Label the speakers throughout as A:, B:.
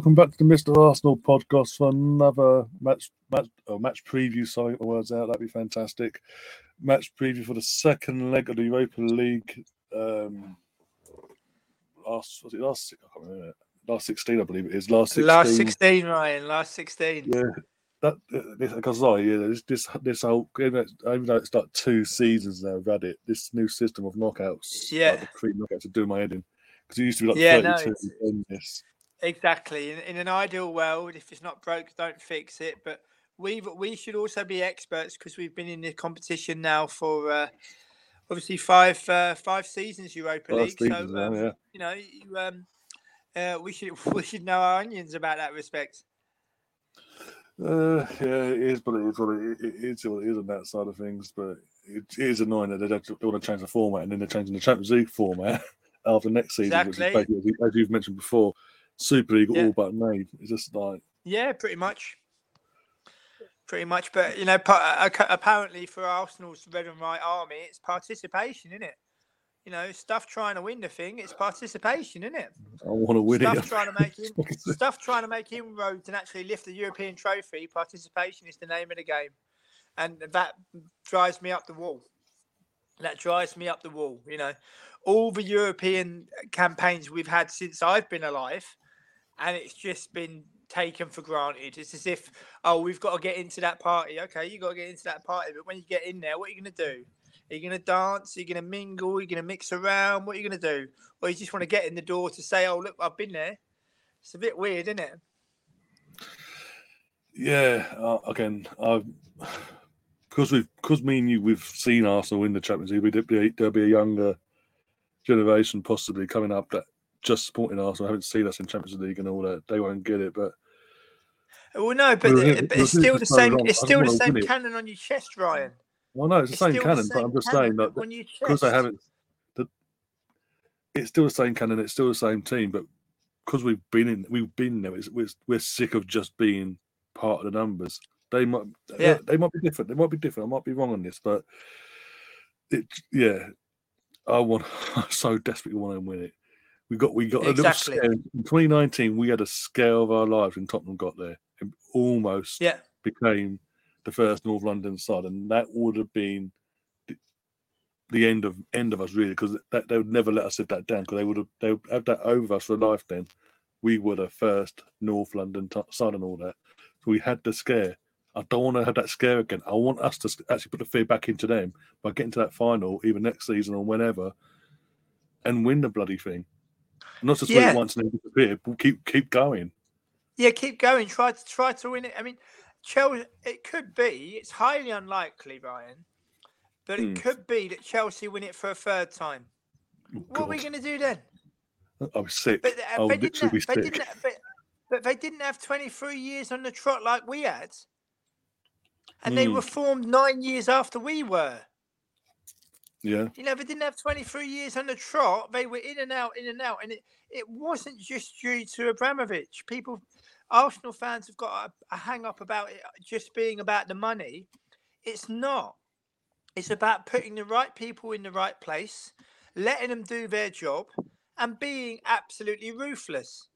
A: Welcome back to the Mr. Arsenal podcast for another match match oh, match preview. Sorry, get the words out. That'd be fantastic. Match preview for the second leg of the Europa League. Um, last was it last? I can't remember. Last sixteen, I believe it is. Last 16.
B: Last 16, Ryan. Last 16.
A: Yeah, that this, because like, yeah, this this this whole even though it's like two seasons now, we've had it. This new system of knockouts,
B: Yeah.
A: like the pre knockouts, to do my head in because it used to be like
B: Yeah, no,
A: thirty-two.
B: it's-
A: in this.
B: Exactly. In, in an ideal world, if it's not broke, don't fix it. But we we should also be experts because we've been in the competition now for uh, obviously five uh, five seasons Europa League. So
A: seasons
B: um,
A: yeah.
B: you know, you, um, uh, we should we should know our onions about that respect.
A: Uh, yeah, it is, but it is what it, it is. What it is on that side of things. But it, it is annoying that they, don't, they want to change the format, and then they're changing the Champions League format after next season, which is
B: Exactly.
A: basically, as you- as you've mentioned before, Super League
B: Yeah.
A: all but made. It's just like
B: Yeah, pretty much. Pretty much, but you know, uh, apparently for Arsenal's red and white army, it's participation, isn't it? You know, stuff trying to win the thing, it's participation, isn't it?
A: I want to win
B: Stuff
A: it.
B: trying to make in, stuff trying to make inroads and actually lift the European trophy. Participation is the name of the game, and that drives me up the wall. That drives me up the wall. You know, all the European campaigns we've had since I've been alive, and it's just been taken for granted. It's as if, oh, we've got to get into that party. Okay, you got to get into that party, but when you get in there, what are you going to do? Are you going to dance? Are you going to mingle? Are you going to mix around? What are you going to do? Or you just want to get in the door to say, oh, look, I've been there. It's a bit weird, isn't it?
A: Yeah, uh, again, because we've because me and you we've seen Arsenal win the Champions League. There'll be a younger generation possibly coming up that just supporting Arsenal, I haven't seen us in Champions League and all that. They won't get it, but
B: Well, no, but, the- but
A: well,
B: it's still the
A: so
B: same. It's still the same cannon on your chest, Ryan.
A: well, no, it's the same cannon. But
B: same
A: I'm just saying that
B: but
A: because they haven't, the, it's still the same cannon. It's still the same team, but because we've been in, we've been there. It's, we're, we're sick of just being part of the numbers. They might,
B: Yeah.
A: they might be different. They might be different. I might be wrong on this, but it, yeah, I want, I so desperately want to win it. We got, we got a
B: Exactly.
A: little scare in 2019. We had a scare of our lives when Tottenham got there. It almost
B: Yeah,
A: became the first North London side, and that would have been the, the end of end of us really, because that they would never let us sit that down, because they would have they would have that over us for life. Then we were the first North London t- side and all that. So we had the scare. I don't want to have that scare again. I want us to actually put the fear back into them by getting to that final, even next season or whenever, and win the bloody thing. Not just
B: Yeah.
A: once and then disappear. But keep keep going.
B: yeah. Keep going. Try to try to win it. I mean, Chelsea. It could be. It's highly unlikely, Ryan, but it
A: Hmm.
B: could be that Chelsea win it for a third time.
A: Oh,
B: What are we going to do then?
A: I was sick.
B: But uh, they didn't. Have,
A: be
B: they
A: sick.
B: didn't. Have, but, but they didn't have twenty three years on the trot like we had, and they
A: Hmm.
B: were formed nine years after we were.
A: Yeah.
B: You know, they didn't have 23 years on the trot. They were in and out, in and out. And it, it wasn't just due to Abramovich. People, Arsenal fans have got a, a hang up about it just being about the money. It's not. It's about putting the right people in the right place, letting them do their job, and being absolutely ruthless.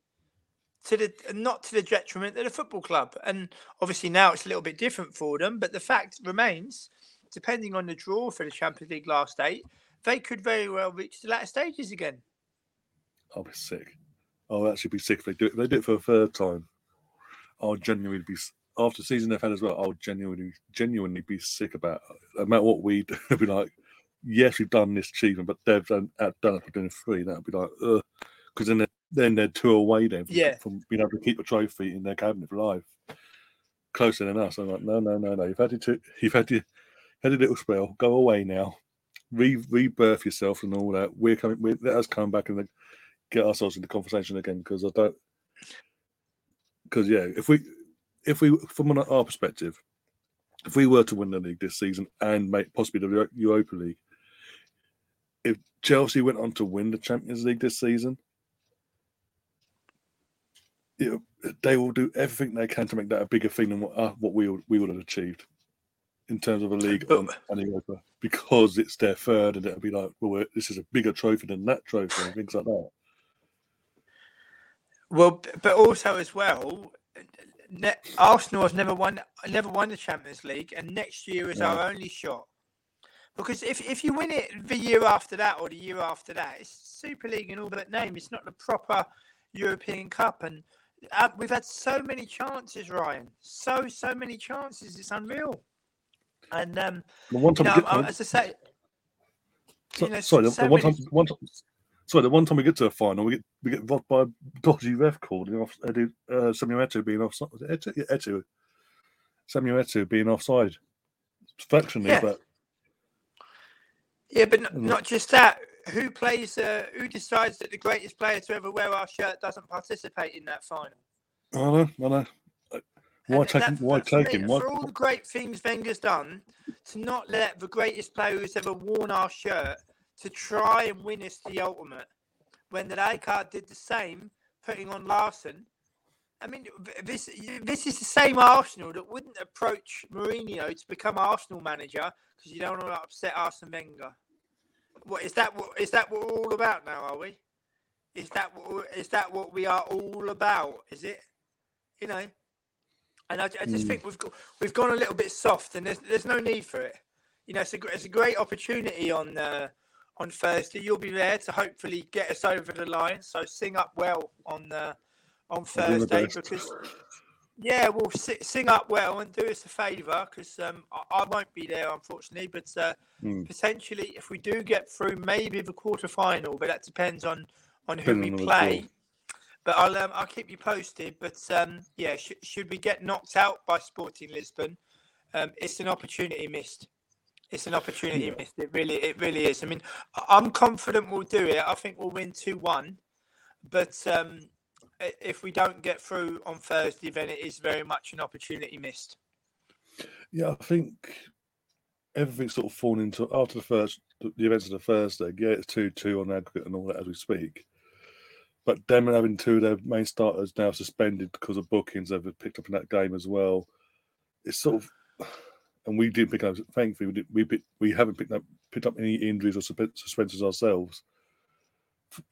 B: To the not to the detriment of the football club, and obviously now it's a little bit different for them. But the fact remains, depending on the draw for the Champions League last eight, they could very well reach the latter stages again.
A: I'll be sick. I'll actually be sick if they do it. If they do it for a third time, I'll genuinely be after the season they've had as well. I'll genuinely, genuinely be sick about it. no matter what we do. I'll be like, yes, we've done this achievement, but they've done, outdone it for doing three. That'll be like, because then they're, then they're two away then from,
B: Yeah.
A: from being able to keep a trophy in their cabinet for life, closer than us. I'm like, no, no, no, no. You've had two, you've had your, had a little spell. Go away now. Re- rebirth yourself and all that. We're coming. we let us come back and get ourselves in the conversation again because I don't. Because yeah, if we, if we, from our perspective, if we were to win the league this season and make possibly the Europa League, if Chelsea went on to win the Champions League this season, know, they will do everything they can to make that a bigger thing than what uh, what we we would have achieved in terms of a league and Europa because it's their third and it'll be like, well, this is a bigger trophy than that trophy and things like that.
B: Well, but also as well, ne- Arsenal has never won, never won the Champions League, and next year is
A: No.
B: our only shot. Because if, if you win it the year after that or the year after that, it's Super League and all that name. It's not the proper European Cup, and uh, we've had so many chances, Ryan. So so many chances. It's unreal. And um,
A: The one
B: you know,
A: we get to,
B: as I say,
A: so-
B: you know,
A: sorry, the,
B: so
A: the one time, one time, sorry, the one time we get to a final, we get we get robbed by a dodgy ref calling off Edu, uh, Samuel being offside. Was it Eto'o? Yeah, Eto'o. Samuel Eto'o being offside. Fractionally,
B: Yeah.
A: but
B: Yeah, but n-
A: Mm.
B: not just that. Who plays? Uh, who decides that the greatest player to ever wear our shirt doesn't participate in that final?
A: I know, I know. Why take him? Why take him? Why,
B: For all the great things Wenger's done, to not let the greatest player who's ever worn our shirt to try and win us the ultimate, when the Rijkaard did the same, putting on Larsson. I mean, this this is the same Arsenal that wouldn't approach Mourinho to become Arsenal manager because you don't want to upset Arsene Wenger. What is that? What is that? What we're all about now? Are we? Is that what? Is that what we are all about? Is it? You know. And I, I just
A: Mm.
B: think we've got we've gone a little bit soft, and there's there's no need for it. You know, it's a it's a great opportunity on uh, on Thursday. You'll be there to hopefully get us over the line. So sing up well on uh, on
A: I'll do my
B: Thursday because yeah, we'll si- sing up well and do us a favour because um, I, I won't be there unfortunately, but uh,
A: Mm.
B: potentially if we do get through, maybe the quarter final, but that depends on on who
A: Depending
B: we
A: on
B: play. But I'll um, I'll keep you posted. But um, yeah, sh- should we get knocked out by Sporting Lisbon, um, it's an opportunity missed. It's an opportunity
A: Yeah.
B: missed. It really it really is. I mean, I'm confident we'll do it. I think we'll win two one, but um, if we don't get through on Thursday, then it is very much an opportunity missed.
A: Yeah, I think everything's sort of fallen into after the first the the events of the Thursday. Yeah, it's two two on aggregate and all that as we speak. But them having two of their main starters now suspended because of bookings they've picked up in that game as well. It's sort of, and we didn't pick up. Thankfully, we did, we pick, we haven't picked up picked up any injuries or suspensions ourselves.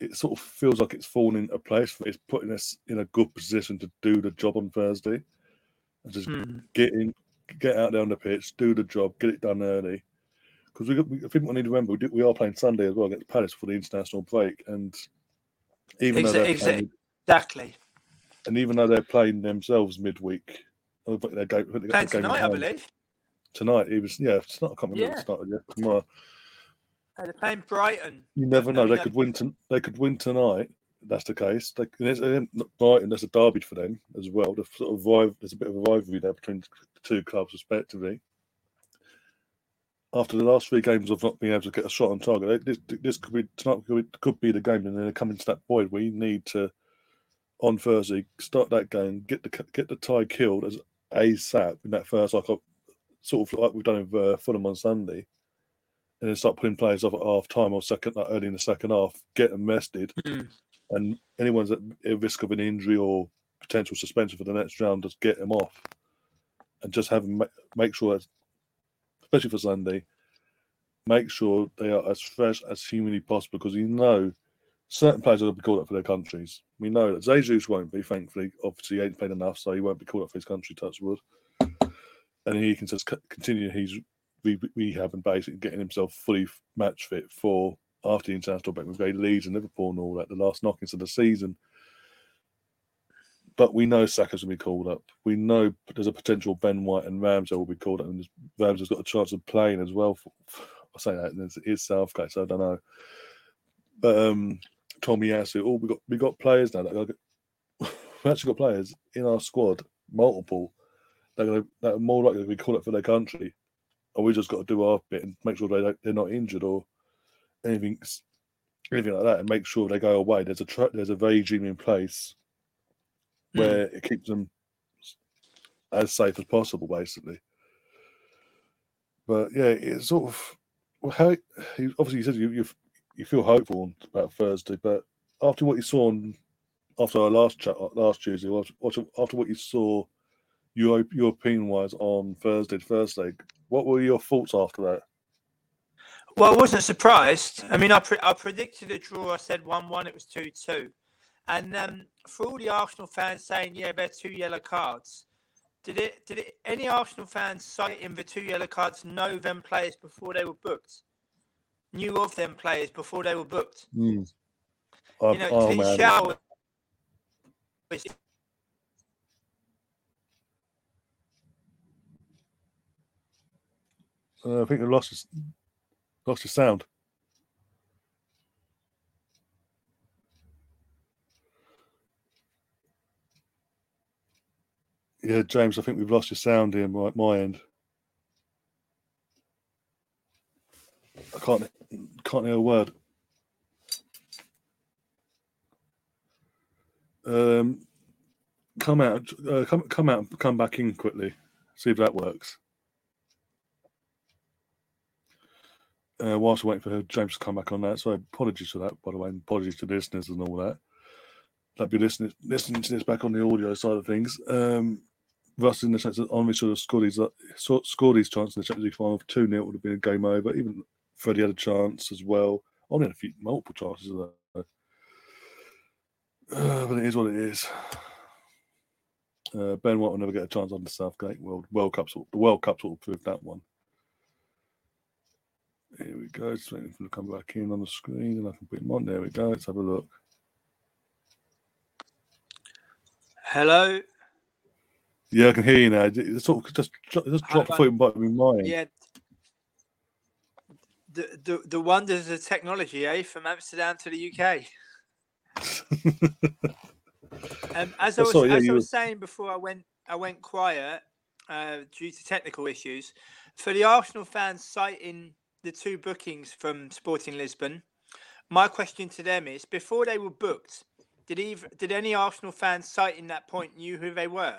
A: It sort of feels like it's fallen into place. For it's putting us in a good position to do the job on Thursday, and just hmm. get in, get out there on the pitch, do the job, get it done early. Because we, got- we, I think we need to remember we, do, we are playing Sunday as well against Palace for the international break, and even though
B: Exa- exa-
A: playing,
B: Exactly.
A: and even though they're playing themselves midweek, I think they're going, I think they
B: Playing
A: the game
B: tonight, I believe.
A: Tonight, it was yeah, it's not. I can't remember
B: Yeah.
A: started yet. Tomorrow,
B: Uh, They're playing Brighton.
A: you never know. They could win. To, they could win tonight. That's the case. They, and it's, not Brighton. That's a derby for them as well. The sort of rival, there's a bit of a rivalry there between the two clubs, respectively. After the last three games of not being able to get a shot on target, this, this could be tonight. Could be, could be the game, and then they come into that void where you need to, on Thursday, start that game, get the get the tie killed as ASAP in that first like sort of like we've done with uh, Fulham on Sunday, and then start putting players off at half time or second, like early in the second half, get them rested,
B: Mm.
A: and anyone's at at risk of an injury or potential suspension for the next round, just get them off, and just have them ma- make sure that, especially for Sunday, make sure they are as fresh as humanly possible because you know certain players to be called up for their countries. We know that Jesus won't be, thankfully. Obviously, he ain't played enough, so he won't be called up for his country, touch wood. And he can just continue his re- rehab and basically getting himself fully match fit for after the international break with great Leeds and Liverpool and all that, the last knockings of the season. But we know Saka's going to be called up. We know there's a potential Ben White and Ramsey will be called up, and Ramsey's got a chance of playing as well. For, I say that, and it's, Southgate, so I don't know. But um, Tomiyasu, oh, we got we got players now. That we actually got players in our squad, multiple. They're going to that are more likely to be called up for their country, and we just got to do our bit and make sure they they're not injured or anything, anything like that, and make sure they go away. There's a tra- there's a regime in place
B: Mm.
A: where it keeps them as safe as possible, basically. But yeah, it's sort of well, how he obviously you said you you you feel hopeful about Thursday, but after what you saw on after our last chat last Tuesday, after, after what you saw Euro, European wise on Thursday, Thursday, what were your thoughts after that?
B: Well, I wasn't surprised. I mean, I, pre- I predicted a draw. I said 1 1, it was 2 2. And um, for all the Arsenal fans saying, "Yeah, they're two yellow cards," did it? Did it? Any Arsenal fans citing the two yellow cards know them players before they were booked? Knew of them players before they were booked?
A: Mm.
B: You know, oh, man. Shower,
A: uh, I think I lost lost his sound. Yeah, James, I think we've lost your sound here, my, my end. I can't can't hear a word. Um, come out, uh, come come out, come back in quickly. See if that works. Uh, whilst waiting for James to come back on that, so apologies for that, by the way, and apologies to listeners and all that. That'd be listening listening to this back on the audio side of things. Um, Russ, in the sense that Henry sort of scored his, uh, scored his chance in the Champions League final 2 0 would have been a game over. Even Freddie had a chance as well. Only had a few multiple chances of. Uh, but it is what it is. Uh, ben White will never get a chance on the Southgate World World Cup. The World Cup will prove that one. Here we go. Just waiting for to come back in on the screen, and I can put him on. There we go. Let's have a look.
B: Hello.
A: Yeah, I can hear you now. It's sort of just just drop the foot by me mind.
B: Yeah. The, the the wonders of technology, eh? From Amsterdam to the UK. um, as I was, sorry, yeah, as I was saying before, I went I went quiet uh, due to technical issues. For the Arsenal fans citing the two bookings from Sporting Lisbon, my question to them is: before they were booked, did even did any Arsenal fans citing that point knew who they were?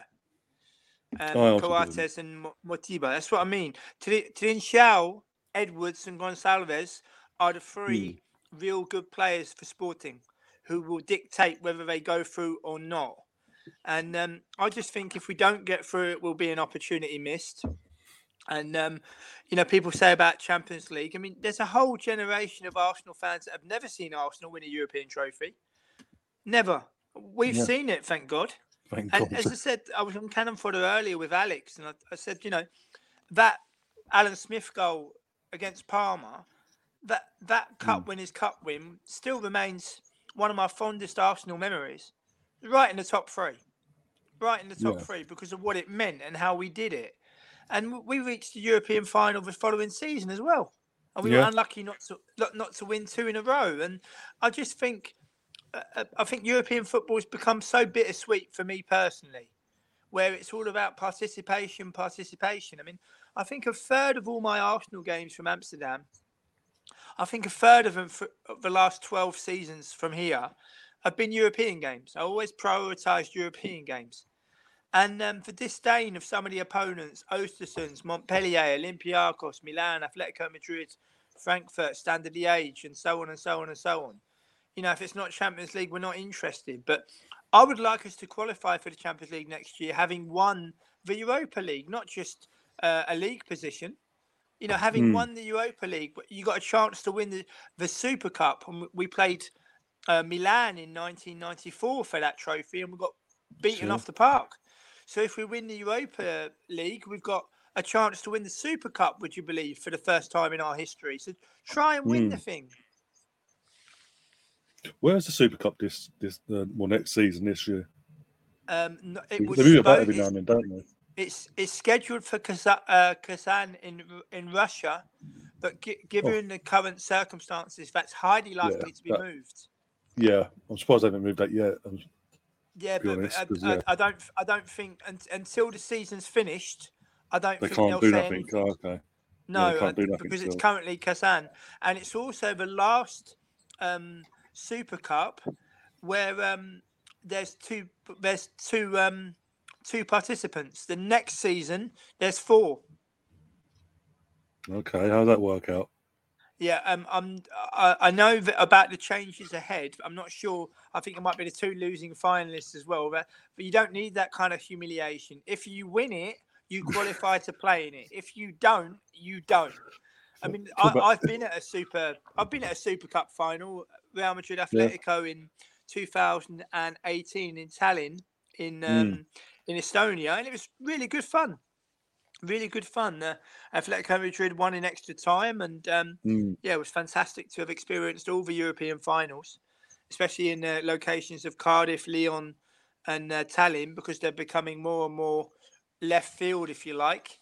B: Um, oh, Coates and Motiba. That's what I mean. Trincao, Edwards, and Gonçalves are the three mm. real good players for Sporting who will dictate whether they go through or not. And um, I just think if we don't get through, it will be an opportunity missed. And um, you know, people say about Champions League. I mean, there's a whole generation of Arsenal fans that have never seen Arsenal win a European trophy. Never. We've yeah. seen it, thank God. And as I said, I was on Cannon Fodder earlier with Alex, and I, I, said, you know, that Alan Smith goal against Parma, that that cup mm. win, his cup win, still remains one of my fondest Arsenal memories. Right in the top three, right in the top yeah. three because of what it meant and how we did it. And we reached the European final the following season as well, and we yeah. were unlucky not to not to win two in a row. And I just think I think European football has become so bittersweet for me personally, where it's all about participation, participation. I mean, I think a third of all my Arsenal games from Amsterdam, I think a third of them for the last 12 seasons from here have been European games. I always prioritised European games. And um, the disdain of some of the opponents, Ostersunds, Montpellier, Olympiacos, Milan, Atletico Madrid, Frankfurt, Standard Liège, and so on and so on and so on you know, if it's not Champions League, we're not interested. But I would like us to qualify for the Champions League next year, having won the Europa League, not just uh, a league position. You know, having mm. won the Europa League, you got a chance to win the, the Super Cup. And we played uh, Milan in 1994 for that trophy, and we got beaten sure. off the park. So if we win the Europa League, we've got a chance to win the Super Cup. Would you believe for the first time in our history? So try and win mm. the thing.
A: Where's the Super Cup this this uh, well next season this year?
B: Um, it
A: was they move about every now and then, don't they?
B: It's it's scheduled for Kazan, uh, Kazan in in Russia, but g- given oh. the current circumstances, that's highly likely yeah, to be
A: that,
B: moved.
A: Yeah, I'm surprised they haven't moved that yet. I'm,
B: yeah, but honest, I, yeah. I, I, don't I don't think until the season's finished, I don't
A: they
B: think
A: can't do nothing. Oh, okay.
B: No, yeah, because still. it's currently Kazan, and it's also the last um, Super Cup where um, there's two there's two um, two participants. The next season there's four.
A: Okay, how'd that work out?
B: Yeah, um, I'm, I, I know that about the changes ahead. I'm not sure. I think it might be the two losing finalists as well. But, but you don't need that kind of humiliation. If you win it, you qualify to play in it. If you don't, you don't. I mean, I, have been at a super. I've been at a Super Cup final. Real Madrid Atletico yeah. in 2018 in Tallinn in um, in Estonia, and it was really good fun. Really good fun. Uh, Atletico Madrid won in extra time, and um,
A: Mm.
B: yeah, it was fantastic to have experienced all the European finals, especially in the locations of Cardiff, Lyon, and uh, Tallinn, because they're becoming more and more left field, if you like.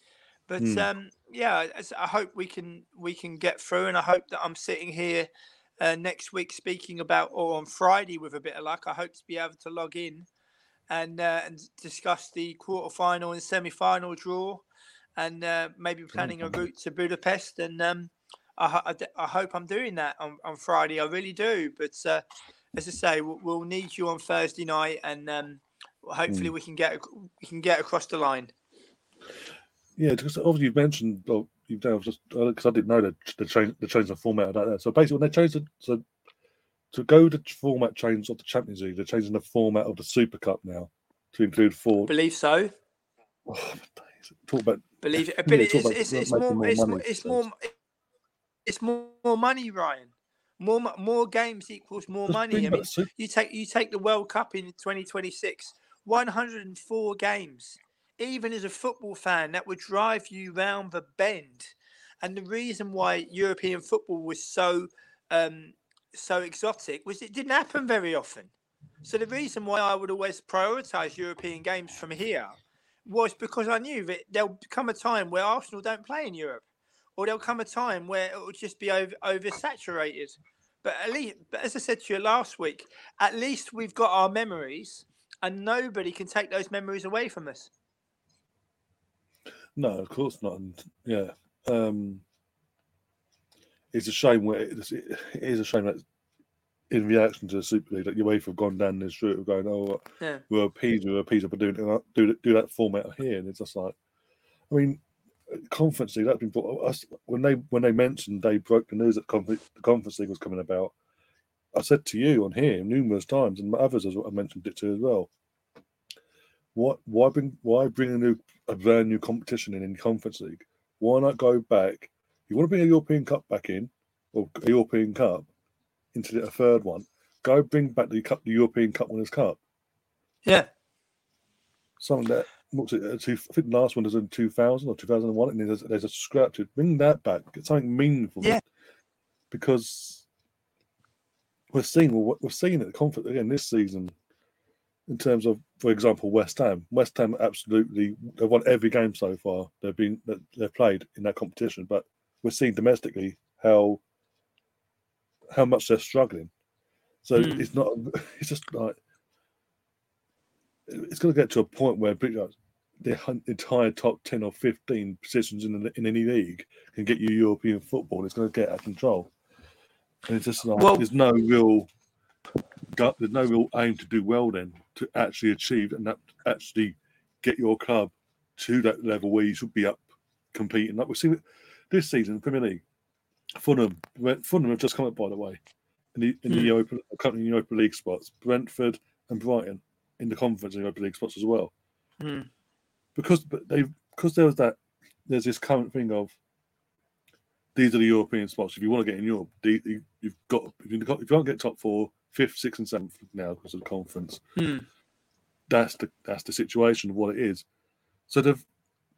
B: But
A: Mm.
B: um, yeah, I hope we can we can get through, and I hope that I'm sitting here uh, next week speaking about, or on Friday with a bit of luck. I hope to be able to log in and uh, and discuss the quarterfinal and semi-final draw, and uh, maybe planning a route to Budapest. And um, I, I, I hope I'm doing that on, on Friday. I really do. But uh, as I say, we'll, we'll need you on Thursday night, and um, hopefully we can get we can get across the line.
A: Yeah, because obviously you mentioned, you've done just uh, because I didn't know that the change the change of format of that. So basically, when they changed it, so to go the format change of the Champions League, they're changing the format of the Super Cup now to include four.
B: Believe so.
A: Oh. Talk about
B: Believe it. But it's,
A: about
B: it's, it's more
A: more
B: it's,
A: money,
B: more it's
A: so
B: more it's more, more money, Ryan. More more games equals more
A: just
B: money. I mean, you take you take the World Cup in 2026, 104 games. Even as a football fan, that would drive you round the bend. And the reason why European football was so um, so exotic was it didn't happen very often. So the reason why I would always prioritise European games from here was because I knew that there'll come a time where Arsenal don't play in Europe, or there'll come a time where it will just be over oversaturated. But at least, but as I said to you last week, at least we've got our memories, and nobody can take those memories away from us.
A: No, of course not. And yeah, um, it's a shame. Where it is, it is a shame that in reaction to the Super League that UEFA have gone down this route of going, oh,
B: Yeah.
A: we're appeased, we're appeased, but doing it, do do that format here, and it's just like, I mean, conference league that's been brought us when they when they mentioned they broke the news that conference, the conference league was coming about. I said to you on here numerous times, and others I mentioned it to as well. What why bring why bring a new a brand new competition in in conference league? Why not go back? You want to bring a European Cup back in, or a European Cup into the- a third one? Go bring back the cup, the European Cup Winners' Cup.
B: Yeah,
A: Something that what's it? uh, I think the last one was in two thousand or two thousand and one, and there's, there's a scrap to bring that back. Get something meaningful.
B: Yeah.
A: because we're seeing what we're seeing at the conference again this season. In terms of, for example, West Ham. West Ham absolutely they've won every game so far. They've been they've played in that competition, but we're seeing domestically how how much they're struggling. So
B: Hmm.
A: it's not. It's just like it's going to get to a point where the entire top ten or fifteen positions in the, in any league can get you European football. It's going to get out of control, and it's just like
B: Well-
A: there's no real. There's no real aim to do well then to actually achieve and that actually get your club to that level where you should be up competing. Like we see it this season, Premier League, Fulham, Brent- Fulham have just come up by the way in the in the. Europa, currently in the Europa League spots. Brentford and Brighton in the Conference and Europa League spots as well.
B: Hmm.
A: Because but they because there was that there's this current thing of these are the European spots. If you want to get in Europe, you, you've got if you can't get top four, fifth, sixth, and seventh now because of the conference.
B: Hmm.
A: That's the that's the situation of what it is. So the,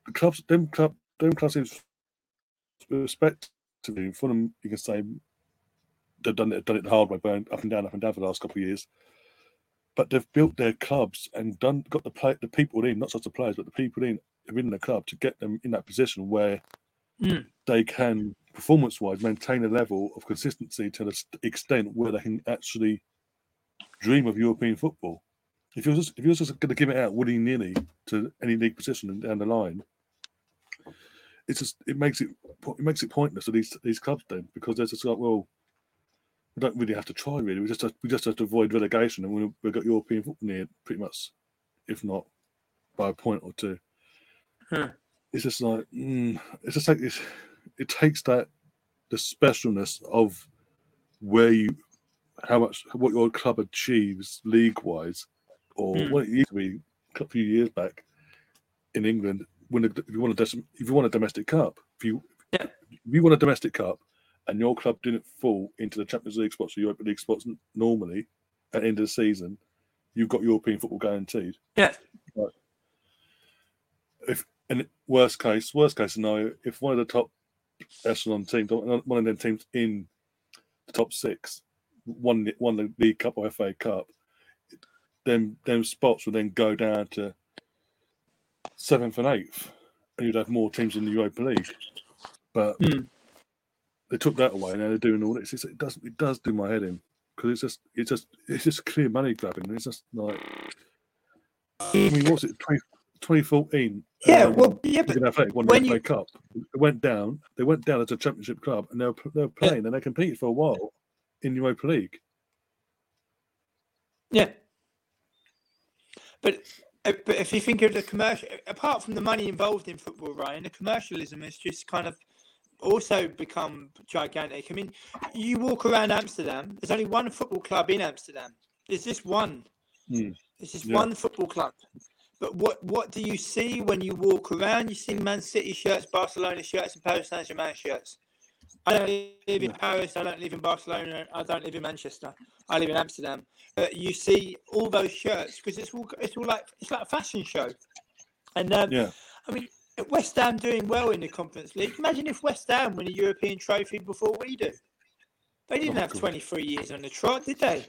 A: the clubs, them club, them clubs, in respect to Fulham, you can say they've done it done it the hard way, going up and down, up and down for the last couple of years. But they've built their clubs and done got the play the people in, not just the players, but the people in within the club to get them in that position where
B: Mm.
A: they can performance wise maintain a level of consistency to the extent where they can actually dream of European football. If you're just if you're just going to give it out willy nilly to any league position down the line, it's just it makes it it makes it pointless to these these clubs then because they're just like well we don't really have to try really we just have, we just have to avoid relegation and we, we've got European football near pretty much if not by a point or two.
B: Hmm.
A: It's just like mm, it's just like it's, it takes that the specialness of where you how much what your club achieves league wise or
B: Hmm.
A: what it used to be a few years back in England when if you want a if you want a domestic cup if you
B: Yeah.
A: if you want a domestic cup and your club didn't fall into the Champions League spots or Europa League spots normally at the end of the season, you've got European football guaranteed.
B: Yeah.
A: If and worst case, worst case scenario, if one of the top echelon teams, one of them teams in the top six, won the- won the League Cup or FA Cup, then them spots would then go down to seventh and eighth, and you'd have more teams in the Europa League. But
B: Hmm.
A: they took that away, and now they're doing all this. It's, it does it does do my head in because it's just it's just it's just clear money grabbing. It's just like I mean, what's it 20, 2014?
B: Yeah,
A: um,
B: well, yeah, but
A: Athletic won
B: when
A: the FA
B: you-
A: Cup. They went down. They went down as a championship club, and they were they were playing, and they competed for a while in the Europa League.
B: Yeah. But uh, but if you think of the commercial, apart from the money involved in football, Ryan, the commercialism has just kind of also become gigantic. I mean, you walk around Amsterdam. There's only one football club in Amsterdam. There's just one.
A: Hmm.
B: There's just
A: Yeah.
B: one football club. But what what do you see when you walk around? You see Man City shirts, Barcelona shirts, and Paris Saint Germain shirts. I don't live in Paris. I don't live in Barcelona. I don't live in Manchester. I live in Amsterdam. But you see all those shirts because it's all it's all like it's like a fashion show. And um,
A: Yeah,
B: I mean, West Ham doing well in the Conference League. Imagine if West Ham win a European trophy before we do. They didn't
A: Oh,
B: have
A: God.
B: 23 years on the trot, did they?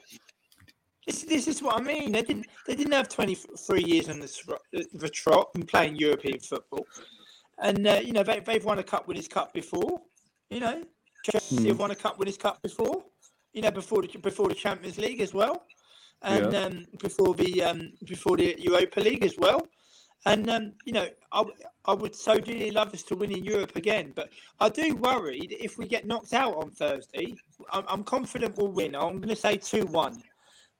B: This, this is what I mean. They didn't. They didn't have 23 years on the, the trot and playing European football. And uh, you know they, they've won a cup Winners' Cup before. You know, Chelsea
A: Hmm.
B: have won a cup Winners' Cup before. You know, before the before the Champions League as well, and
A: Yeah.
B: um, before the um, before the Europa League as well. And um, you know, I, I would so dearly love us to win in Europe again, but I do worry that if we get knocked out on Thursday, I'm, I'm confident we'll win. I'm going to say two one,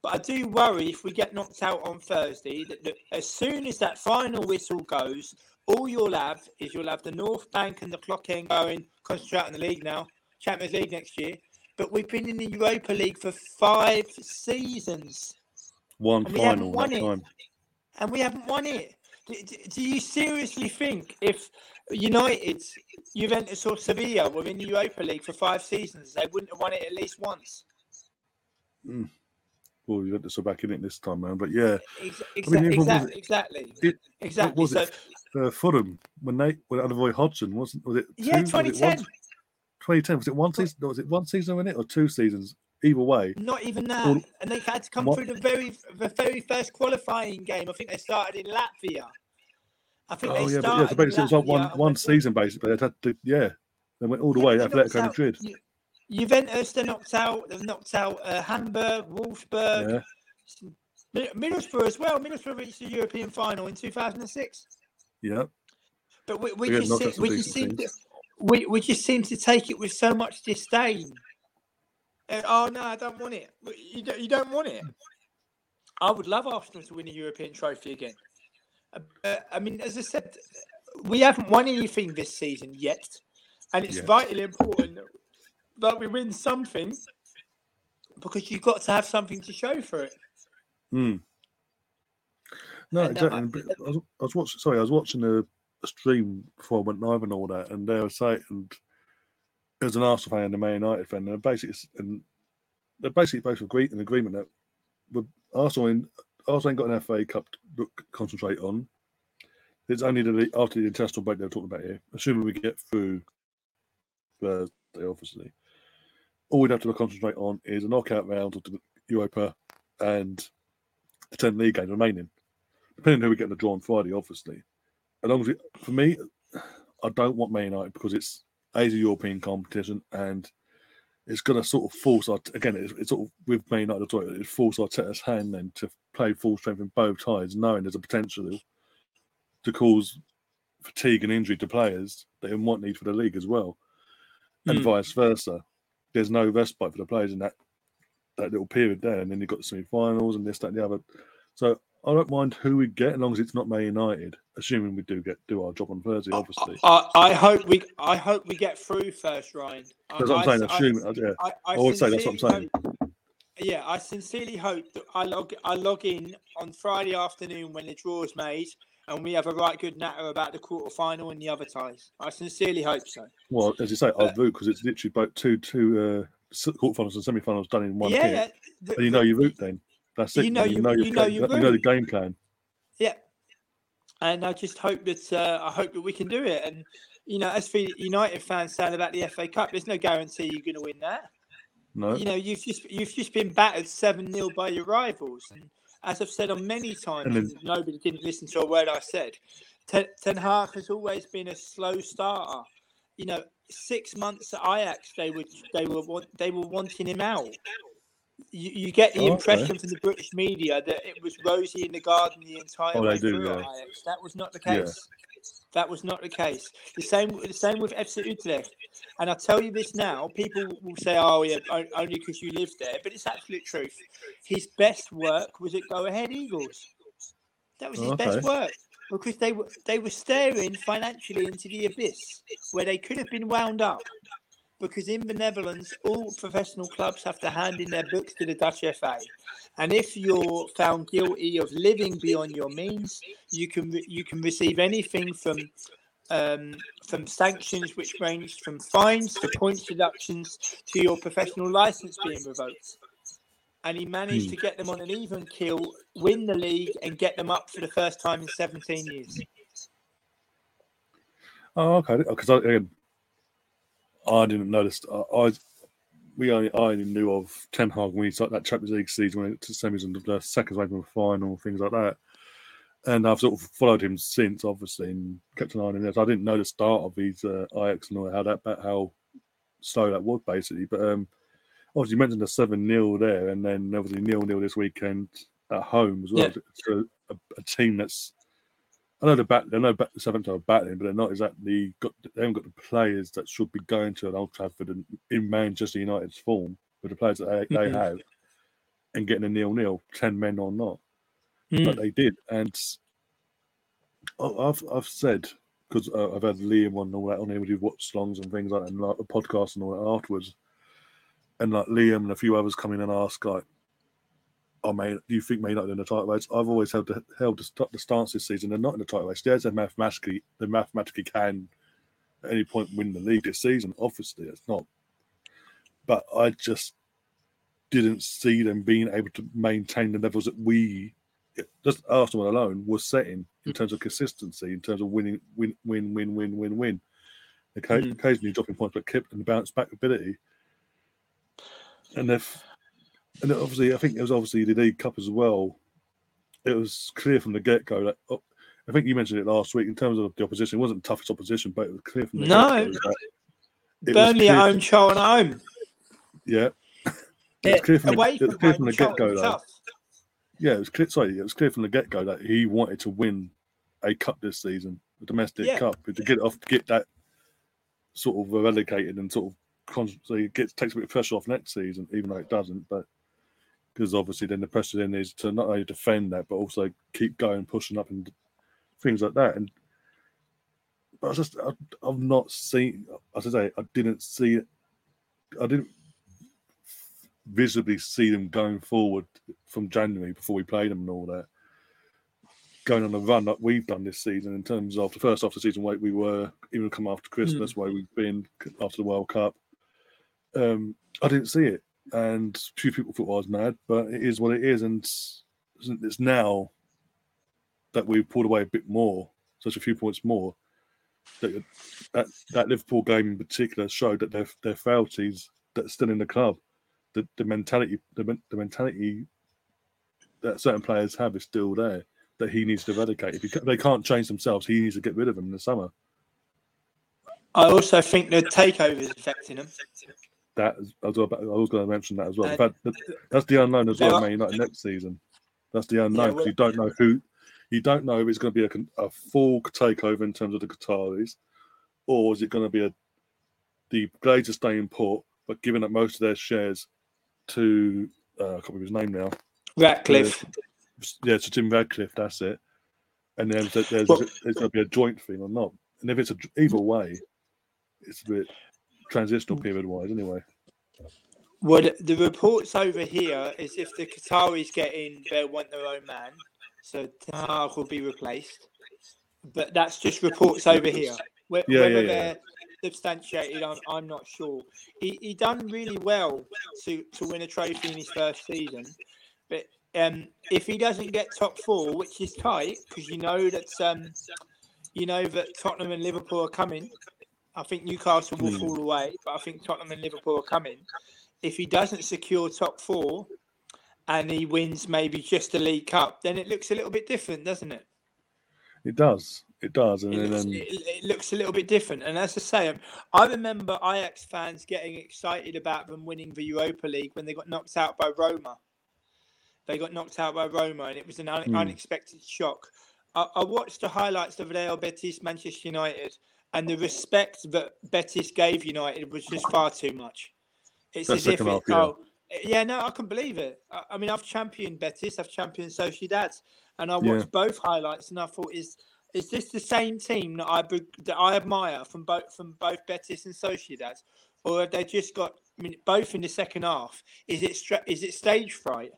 B: but I do worry if we get knocked out on Thursday that, that as soon as that final whistle goes, all you'll have is you'll have the North Bank and the clock end going. Concentrate on the league now, Champions League next year. But we've been in the Europa League for five seasons
A: one final
B: won
A: that
B: it.
A: time.
B: and we haven't won it. Do, do- you seriously think if United, Juventus, or Sevilla were in the Europa League for five seasons, they wouldn't have won it at least once? Mm.
A: Well, you went to back in it this time, man. But yeah,
B: Ex-
A: I mean,
B: exa-
A: what was
B: exactly,
A: it?
B: exactly,
A: It-
B: exactly.
A: was
B: so,
A: it? uh, Fulham when they when Roy Hodgson wasn't was it?
B: yeah,
A: two? Was it one-
B: 2010.
A: 2010 was it one season? or Was it one season in it or two seasons? Either way,
B: Not even that,
A: Well,
B: and they had to come
A: what-
B: through the very, the very first qualifying game. I think they started in Latvia. I think
A: oh
B: they
A: yeah, but yeah,
B: started.
A: so basically it was like one one season basically. They had to yeah, they went all the
B: Yeah,
A: way. Atletico Madrid.
B: Ju- Juventus, they knocked out. They've knocked out uh, Hamburg, Wolfsburg,
A: Yeah,
B: Middlesbrough as well. Middlesbrough reached the European final in 2006.
A: yeah.
B: But we, we just we just seem to, we, we just seem to take it with so much disdain. Oh no, I don't want it. You don't, you don't want it. I would love Arsenal to win a European trophy again. Uh, I mean, as I said, we haven't won anything this season yet, and it's
A: Yeah.
B: vitally important that- that we win something because you've got to have something to show for it.
A: Mm. No,
B: And,
A: exactly. and I was, I was watching. Sorry, I was watching a, a stream before I went live and all that, and they were saying, and there's an Arsenal fan and a Man United fan, and they're basically, and they're basically both agree in agreement that with Arsenal, in, Arsenal ain't got an FA Cup to concentrate on. It's only the after the international break they're talking about here. Assuming we get through Thursday, obviously, all we'd have to concentrate on is a knockout round of the Europa and the ten league games remaining depending on who we get in the draw on Friday, obviously. As long as we, for me, I don't want Man United because it's a, it's a European competition and it's going to sort of force our again. It's, it's sort of with Man United, it force Arteta's hand then to play full strength in both ties, knowing there's a potential to cause fatigue and injury to players that it might need for the league as well, and
B: Mm.
A: vice versa. There's no respite for the players in that that little period there, and then you've got the semi-finals and this, that, and the other. So I don't mind who we get, as long as it's not Man United. Assuming we do get do our job on Thursday, obviously.
B: I, I hope we I hope we get through first, Ryan. I-
A: That's what I'm saying.
B: I-
A: Assuming, yeah,
B: I, I,
A: I would say that's what I'm saying.
B: hope- yeah, I sincerely hope that I log I log in on Friday afternoon when the draw is made, and we have a right good natter about the quarter final and the other ties. I sincerely hope so.
A: Well, as you say, I
B: Uh,
A: root because it's literally both two two uh, quarterfinals and semi-finals done in one
B: yeah, yeah. The-
A: And you know you root then. That's it.
B: You know
A: man.
B: you-
A: know,
B: you know
A: you know the game plan.
B: Yeah, and I just hope that uh, I hope that we can do it. And you know, as for United fans saying about the FA Cup, there's no guarantee you're going to win that.
A: No,
B: You know, you've just you've just been battered seven 0 by your rivals. And as I've said on many times,
A: And then-
B: and nobody didn't listen to a word I said. Ten, Ten Hag has always been a slow starter. You know, six months at Ajax, they were they were want, they were wanting him out. You, you get the
A: Oh, okay.
B: impression from the British media that it was rosy in the garden the entire
A: Oh,
B: way
A: do,
B: through
A: yeah.
B: Ajax. That was not the
A: Yeah.
B: That was not the case. The same, the same with FC Utrecht. And I tell you this now, people will say, "Oh, yeah, only because you lived there," but it's absolute truth. His best work was at Go Ahead Eagles. That was his oh,
A: best
B: work because they were they were staring financially into the abyss where they could have been wound up. Because in the Netherlands, all professional clubs have to hand in their books to the Dutch FA, and if you're found guilty of living beyond your means, you can you can receive anything from um, from sanctions, which range from fines to points deductions to your professional license being revoked. And he managed
A: Hmm.
B: to get them on an even kill, win the league, and get them up for the first time in 17 years.
A: Oh, okay. Because I, didn't notice. I, I we only I only knew of Ten Hag when he started that Champions League season when it to semis and the seconds away from the final, things like that. And I've sort of followed him since, obviously, and kept an eye on him. So I didn't know the start of his uh, Ajax and all how that how slow that was basically. But um, obviously, you mentioned the seven 0 there, and then obviously nil nil this weekend at home as well.
B: Yeah.
A: A, a team that's I know the bat. I know bat, Southampton are battling, but they're not exactly got. They haven't got the players that should be going to an Old Trafford and in Manchester United's form with the players that they, they have, and getting a nil-nil, ten men or not,
B: Hmm.
A: but they did. And I've I've said because uh, I've had Liam on and all that on here. We do watch songs and things like that, and like the podcast and all that afterwards. And like Liam and a few others come in and ask like, "Oh, mate, do you think Man United in the title race?" I've always held the, held the, the stance this season. They're not in the title race. Yes, they mathematically they mathematically can at any point win the league this season. Obviously, it's not. But I just didn't see them being able to maintain the levels that we, just Arsenal alone, was setting in terms of consistency, in terms of winning, win, win, win, win, win, win. Occa-
B: Mm.
A: Occasionally dropping points, but kept and the bounce back ability. And if, and obviously, I think it was obviously the League Cup as well. It was clear from the get go that oh, I think you mentioned it last week in terms of the opposition. It wasn't the toughest opposition, but it was clear from the
B: No.
A: get-go that it was
B: Burnley at home, Charlton at home.
A: Yeah, it was clear from the,
B: away
A: it was
B: from
A: clear
B: home,
A: from the get go though. Yeah, it was clear. Sorry, it was clear from the get go that he wanted to win a cup this season, a domestic
B: Yeah.
A: cup, to get off, get that sort of eradicated and sort of constantly gets takes a bit of pressure off next season, even though it doesn't. But because obviously then the pressure then is to not only defend that but also keep going, pushing up and things like that. And but I just I, I've not seen. As I say, I didn't see it. I didn't visibly see them going forward from January before we played them and all that. Going on a run that we've done this season in terms of the first half of the season, where we were even come after Christmas, where we've been after the World Cup. Um, I didn't see it, and a few people thought I was mad, but it is what it is, and it's now that we've pulled away a bit more, such a few points more. That that, that Liverpool game in particular showed that their their frailties that are still in the club the, the mentality the, the mentality that certain players have is still there that he needs to eradicate. If he, they can't change themselves, he needs to get rid of them in the summer.
B: I also think the takeover is affecting them.
A: That is- I was, about, I was going to mention that as well. In
B: Uh,
A: fact, that's the unknown as well.
B: are-
A: Man United next season. That's the unknown because
B: well-
A: you don't know who. You don't know if it's going to be a, a full takeover in terms of the Qataris, or is it going to be a the Glazers staying put but giving up most of their shares to uh, I can't remember his name now.
B: Ratcliffe.
A: yeah, to Jim Ratcliffe. That's it. And then there's, there's,
B: Well-
A: there's going to be a joint thing or not. And if it's a, either way, it's a bit transitional period wise anyway.
B: Well, the, reports over here is if the Qataris get in, they'll want their own man. So Ten will be replaced. But that's just reports over here.
A: Yeah,
B: Whether
A: yeah, yeah.
B: they're substantiated, I'm, I'm not sure. He, he done really well to, to win a trophy in his first season. But um, if he doesn't get top four, which is tight, because you know that um, you know that Tottenham and Liverpool are coming. I think Newcastle will
A: Hmm.
B: fall away, but I think Tottenham and Liverpool are coming. If he doesn't secure top four, and he wins maybe just the League Cup, then it looks a little bit different, doesn't it?
A: It does. It does. And
B: It
A: then
B: looks,
A: um,
B: it, it looks a little bit different. And as I say, um, I remember Ajax fans getting excited about them winning the Europa League when they got knocked out by Roma. They got knocked out by Roma, and it was an un-
A: Hmm.
B: unexpected shock. I, I watched the highlights of Real Betis, Manchester United, and the respect that Betis gave United was just far too much. It's
A: That
B: as if it,
A: yeah.
B: oh, yeah, no, I can believe it. I, I mean, I've championed Betis, I've championed Sociedad, and I
A: Yeah.
B: watched both highlights, and I thought, is is this the same team that I that I admire from both from both Betis and Sociedad, or have they just got? I mean, both in the second half. Is it stra- is it stage fright?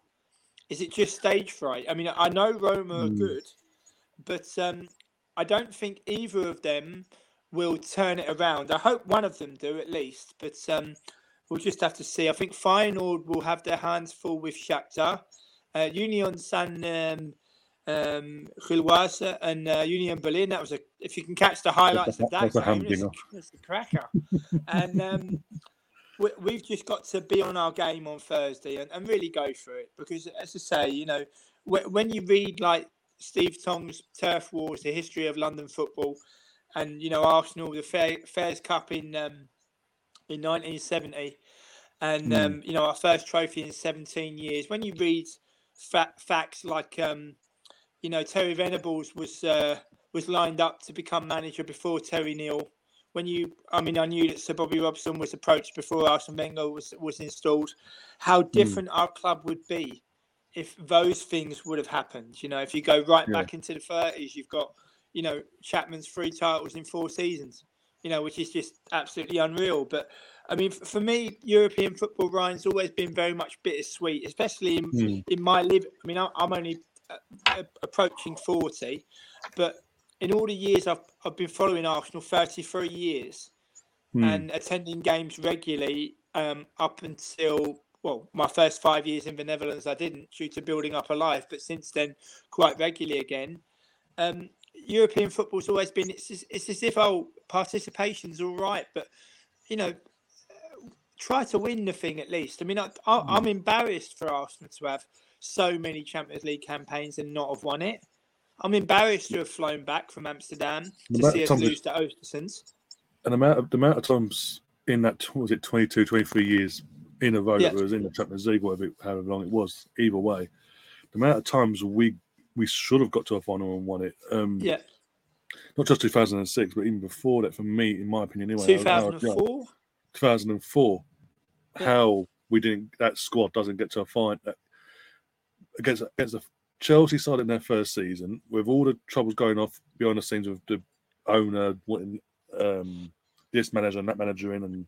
B: Is it just stage fright? I mean, I know Roma are
A: Hmm.
B: good, but um, I don't think either of them will turn it around. I hope one of them do at least, but um, we'll just have to see. I think Feyenoord will have their hands full with Shakhtar. Uh, Union San um, um, Gilloise and uh, Union Berlin. That was a. If you can catch the highlights of that game, it's a, it's a cracker. and um, we, we've just got to be on our game on Thursday and, and really go for it because, as I say, you know, wh- when you read like Steve Tongue's Turf Wars, the history of London football, and you know Arsenal, the Fair, Fairs Cup in um, in 1970, and
A: Mm.
B: um, you know our first trophy in 17 years. When you read fa- facts like um, you know Terry Venables was uh, was lined up to become manager before Terry Neill. When you, I mean, I knew that Sir Bobby Robson was approached before Arsene Wenger was was installed. How different our club would be if those things would have happened. You know, if you go right
A: Yeah.
B: back into the 30s, you've got, you know, Chapman's three titles in four seasons. You know, which is just absolutely unreal. But I mean, for me, European football, Ryan's always been very much bittersweet, especially in,
A: Hmm.
B: in my live. I mean, I'm only uh, approaching 40, but in all the years I've, I've been following Arsenal, 33 years,
A: hmm.
B: and attending games regularly um, up until well, my first five years in the Netherlands, I didn't due to building up a life, but since then, quite regularly again. Um, European football's always been it's as, it's as if oh participation's all right, but you know try to win the thing at least. I mean, I, I, I'm hmm. embarrassed for Arsenal to have so many Champions League campaigns and not have won it. I'm embarrassed to have flown back from Amsterdam
A: The
B: to see us lose to Östersunds.
A: and the amount of the amount of times in that was it 22 23 years in a row
B: Yeah.
A: that was in the Champions League whatever however long it was either way the amount of times we we should have got to a final and won it um
B: Yeah,
A: not just 2006 but even before that for me in my opinion anyway how- how-
B: 2004.
A: 2004
B: Yeah.
A: how we didn't that squad doesn't get to a final against against the Chelsea side in their first season with all the troubles going off behind the scenes with the owner wanting um, this manager and that manager in and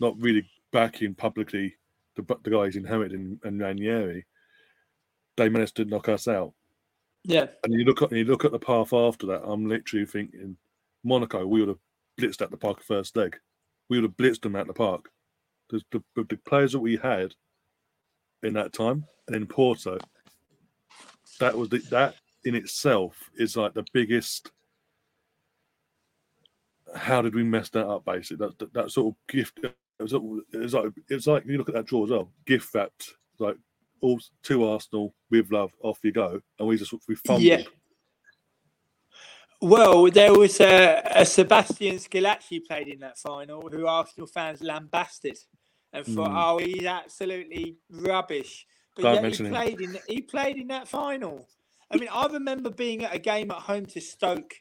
A: not really backing publicly the, the guy he's inherited in, in Ranieri, they managed to knock us out.
B: Yeah,
A: And you look at you look at the path after that. I'm literally thinking, Monaco, we would have blitzed at the park first leg. We would have blitzed them at the park. The, the, the, players that we had in that time, and in Porto, that was the, that in itself is like the biggest. How did we mess that up? Basically, that that, that sort of gift. It was, it was like it's like you look at that draw as well. Gift that like all to Arsenal with love. Off you go, and we just we fumbled.
B: yeah. Well, there was a, a Sebastian Squillaci played in that final, who Arsenal fans lambasted and thought,
A: Mm.
B: "Oh, he's absolutely rubbish." But
A: Don't
B: yet he
A: him.
B: played in he played in that final. I mean, I remember being at a game at home to Stoke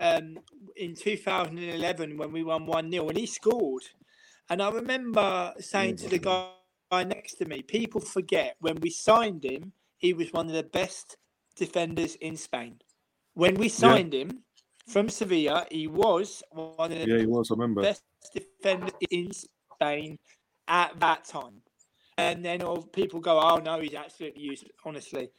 B: um, in 2011 when we won one 0 and he scored. And I remember saying to the guy guy next to me, people forget when we signed him, he was one of the best defenders in Spain. When we signed him from Sevilla, he was one of the
A: Yeah, he was. I remember.
B: best defenders in Spain at that time. And then all people go, "Oh no, he's absolutely useless." Honestly,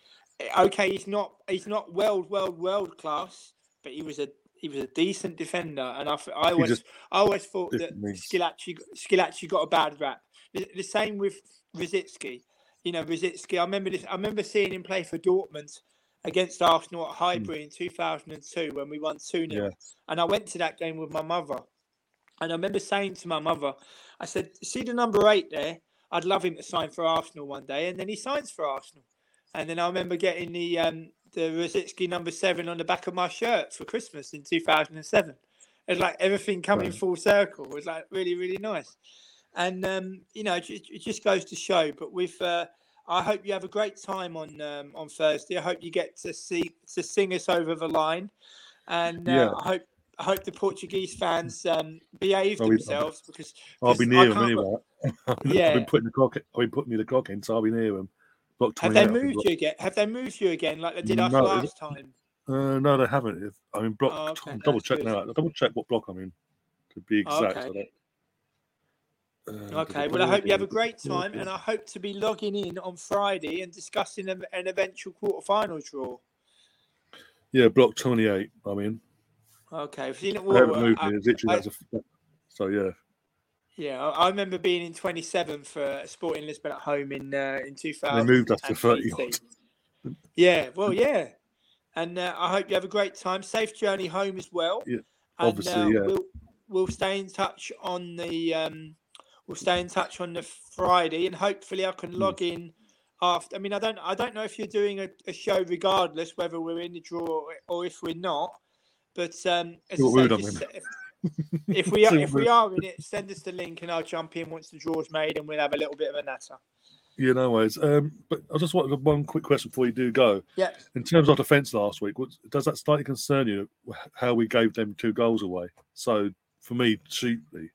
B: okay, he's not he's not world world world class, but he was a he was a decent defender, and I, I always I always thought that. Squillaci Squillaci got a bad rap. The, the same with Rosicky. you know, Rosicky. I remember this. I remember seeing him play for Dortmund against Arsenal at Highbury in 2002 when we won 2 0.
A: Yeah.
B: And I went to that game with my mother. And I remember saying to my mother, I said, See the number eight there? I'd love him to sign for Arsenal one day. And then he signs for Arsenal. And then I remember getting the um, the Rosicky number seven on the back of my shirt for Christmas in 2007. It's like everything coming
A: Right.
B: full circle. It was like really, really nice. And, um, you know, it, it just goes to show. But with, uh, I hope you have a great time on um, on Thursday. I hope you get to see to sing us over the line, and uh,
A: Yeah.
B: I hope I hope the Portuguese fans um, behave
A: I'll be-
B: themselves because
A: I'll be near
B: can't-
A: anyway. I've been putting the clock. I've been putting me the clock in, so I'll be near them.
B: Have they
A: 28, I
B: moved you again? Have they moved you again like they did
A: No, it-
B: last time?
A: Uh, no, they haven't. I mean, block.
B: Oh, okay,
A: double check
B: good.
A: now. I'll double check what block I'm in to be exact.
B: Okay.
A: Uh,
B: Okay, well, I hope you have a great time, and I hope to be logging in on Friday and discussing an, an eventual quarterfinal draw.
A: Yeah, block 28. I'm in.
B: Okay, if you know,
A: I haven't moved
B: I-
A: me. It's literally
B: I-
A: that's a, so yeah.
B: yeah, I I remember being in 27 for Sporting Lisbon at home in uh, in 2000.
A: They moved us to 30.
B: Yeah, well, yeah, and uh, I hope you have a great time. Safe journey home as well.
A: Yeah,
B: and,
A: obviously,
B: uh,
A: yeah.
B: We'll, we'll stay in touch on the um, we'll stay in touch on the Friday, and hopefully I can
A: Hmm.
B: log in after. I mean, I don't I don't know if you're doing a, a show regardless whether we're in the draw or, or if we're not. But um, as I say, just if, if we are if we are in it, send us the link and I'll jump in once the draw's made, and we'll have a little bit of a natter.
A: Yeah, no worries. Um, but I just wanted one quick question before you do go.
B: Yeah.
A: In terms of defence last week, what, does that slightly concern you how we gave them two goals away? So for me, cheaply,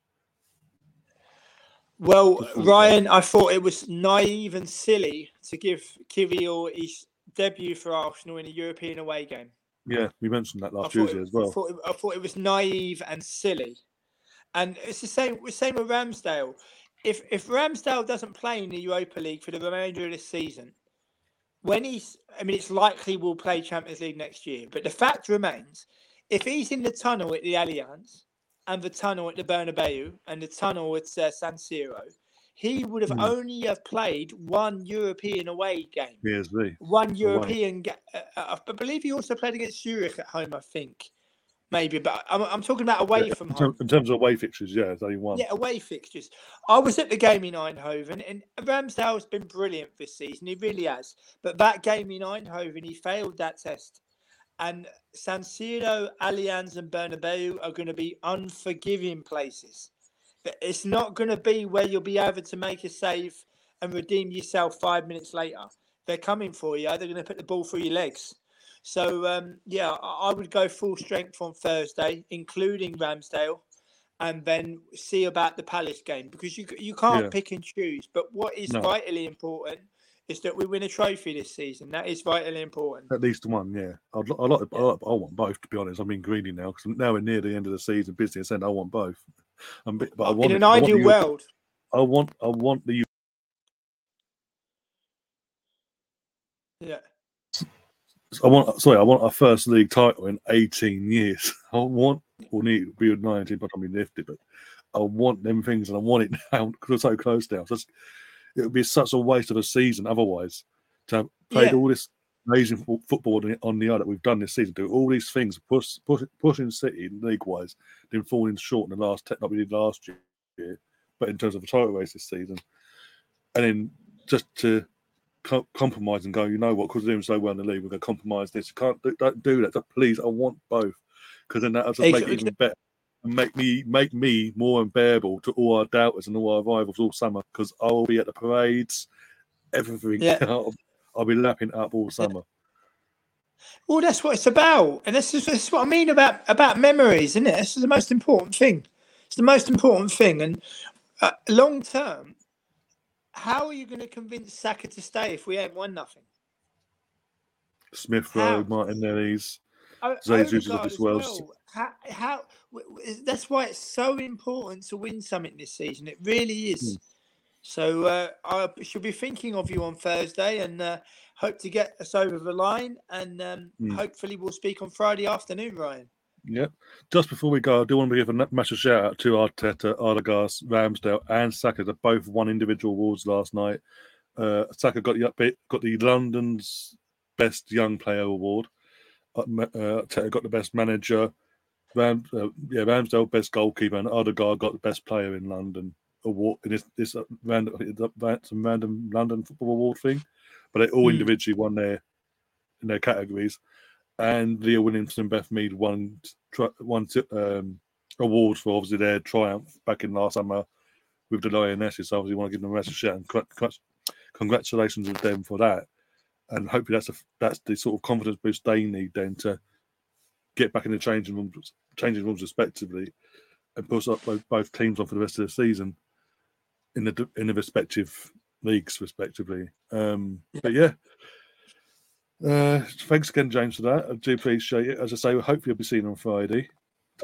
B: Well, Ryan, I thought it was naive and silly to give Kiwior his debut for Arsenal in a European away game.
A: yeah, we mentioned that last Tuesday
B: it,
A: as well.
B: I, thought it, I thought it was naive and silly. And it's the same the same with Ramsdale. If if Ramsdale doesn't play in the Europa League for the remainder of this season, when he's I mean it's likely we'll play Champions League next year, but the fact remains, if he's in the tunnel at the Allianz and the tunnel at the Bernabeu and the tunnel at uh, San Siro, he would have
A: Hmm.
B: only have played one European away game
A: PSV.
B: one European. ga- Uh, uh, I believe he also played against Zurich at home. I think maybe, but I'm, I'm talking about away
A: Yeah,
B: from
A: in,
B: home.
A: in terms of away fixtures, yeah, it's only one.
B: Yeah, away fixtures. I was at the game in Eindhoven, and Ramsdale's been brilliant this season. He really has. But that game in Eindhoven, he failed that test. And San Siro, Allianz, and Bernabeu are going to be unforgiving places. But It's not going to be where you'll be able to make a save and redeem yourself five minutes later. They're coming for you. They're going to put the ball through your legs. So um, yeah, I I would go full strength on Thursday, including Ramsdale and then see about the Palace game because you you can't
A: Yeah.
B: pick and choose. But what is
A: No.
B: vitally important is that we win a trophy this season. That is vitally important.
A: At least one, yeah. I'd, li- I like, I,
B: Yeah.
A: like, I want both, to be honest. I'm being greedy now because now we're near the end of the season, business end. I want both. I'm, but I want
B: In
A: it-
B: an
A: I want
B: ideal
A: Euro-
B: world,
A: I want, I want the.
B: yeah,
A: I want. Sorry, I want our first league title in 18 years. I want. We'll need to be with 19 by the time we lift but I want them things, and I want it now because we're so close now. So it's- it would be such a waste of a season otherwise to have played
B: Yeah.
A: all this amazing fo- football on the, on the that we've done this season, do all these things, push, push pushing City league wise, then falling short in the last like we did last year, but in terms of a title race this season, and then just to co- compromise and go, you know what, because we're doing so well in the league, we're going to compromise this. You can't do, don't do that. So please, I want both because then that'll just make it even better and make me make me more unbearable to all our doubters and all our rivals all summer because I'll be at the parades, everything.
B: Yeah.
A: I'll, I'll be lapping up all summer.
B: well, that's what it's about, and this is, this is what I mean about about memories, isn't it? This is the most important thing. It's the most important thing, and uh, long term, how are you going to convince Saka to stay if we ain't won nothing?
A: Smith? Rowe, Martinelli's. Jesus is
B: Odegaard
A: as
B: as
A: well.
B: How, how that's why it's so important to win something this season. It really is.
A: Hmm.
B: So uh, I shall be thinking of you on Thursday and uh, hope to get us over the line. And um,
A: Hmm.
B: hopefully we'll speak on Friday afternoon, Ryan.
A: Yeah. Just before we go, I do want to give a massive shout out to Arteta, Odegaard's, Ramsdale, and Saka. They both won individual awards last night. uh, Saka got the got the London's best young player award. Uh, uh, got the best manager. Ram, uh, yeah, Ramsdale best goalkeeper, and Odegaard got the best player in London award in this this uh, random some random London football award thing, but they all mm. individually won their in their categories, and Leah Williamson, and Beth Mead won one um, award for obviously their triumph back in last summer with the Lionesses. So obviously, want to give them a massive shout and congratulations with them for that. And hopefully, that's a, that's the sort of confidence boost they need then to get back in the changing rooms, changing rooms respectively, and push up both, both teams on for the rest of the season in the in the respective leagues respectively. Um, but yeah. Uh, thanks again, James, for that. I do appreciate it. As I say, hopefully, you'll be seen on Friday.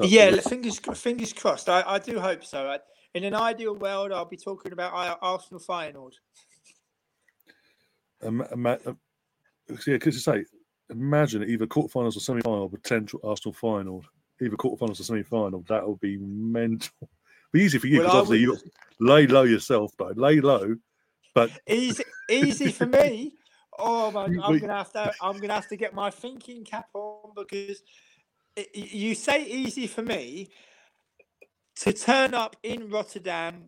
B: yeah, fingers fingers crossed. I, I do hope so. I, in an ideal world, I'll be talking about Arsenal Feyenoord.
A: Um, um, uh, yeah, because you say, imagine either quarterfinals or semi-final potential Arsenal final, either quarterfinals or semi-final. That would be mental. Be easy for you because well, obviously you lay low yourself, though. Lay low, but
B: easy, easy for me. Oh man, I'm gonna have to. I'm gonna have to get my thinking cap on because you say easy for me to turn up in Rotterdam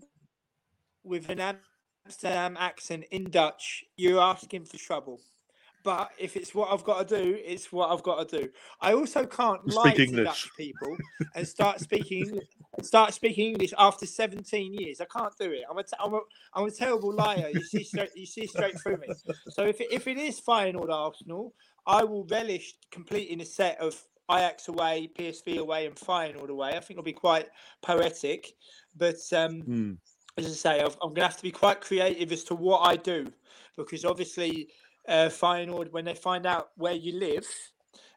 B: with an Amsterdam accent in Dutch. You're asking for trouble but if it's what I've got to do, it's what I've got to do. I also can't Speak lie English. to Dutch people and start speaking start speaking English after 17 years. I can't do it. I'm a, I'm a, I'm a terrible liar. You see straight you see straight through me. So if it, if it is Feyenoord Arsenal, I will relish completing a set of Ajax away, PSV away, and Feyenoord away. I think it'll be quite poetic. But um, mm. as I say, I'm going to have to be quite creative as to what I do because obviously uh, Feyenoord, when they find out where you live,